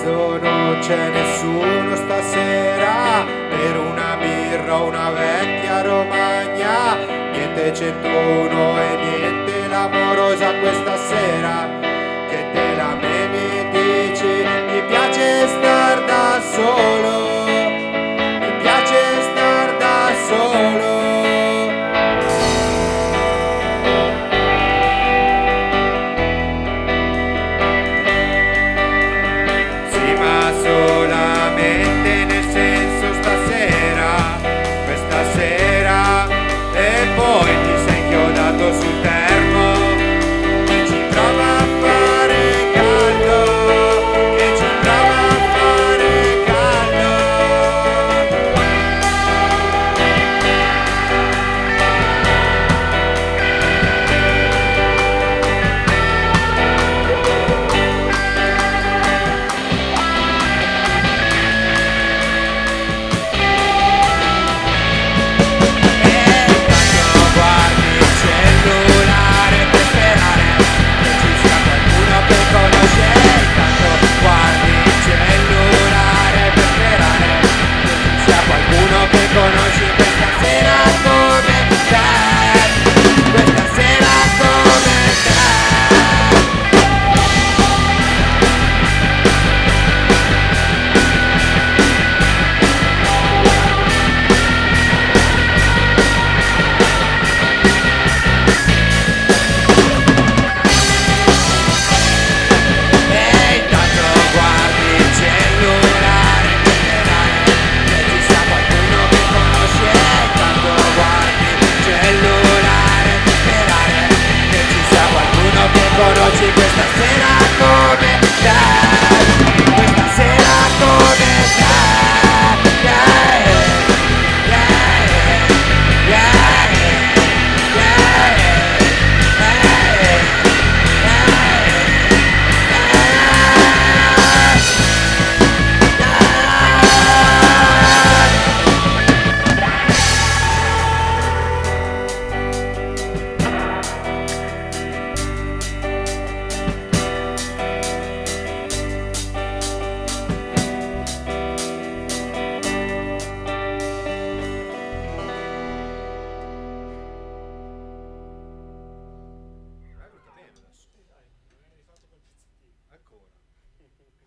pezzo non c'è nessuno stasera. Per una birra una vecchia romagna niente 101 e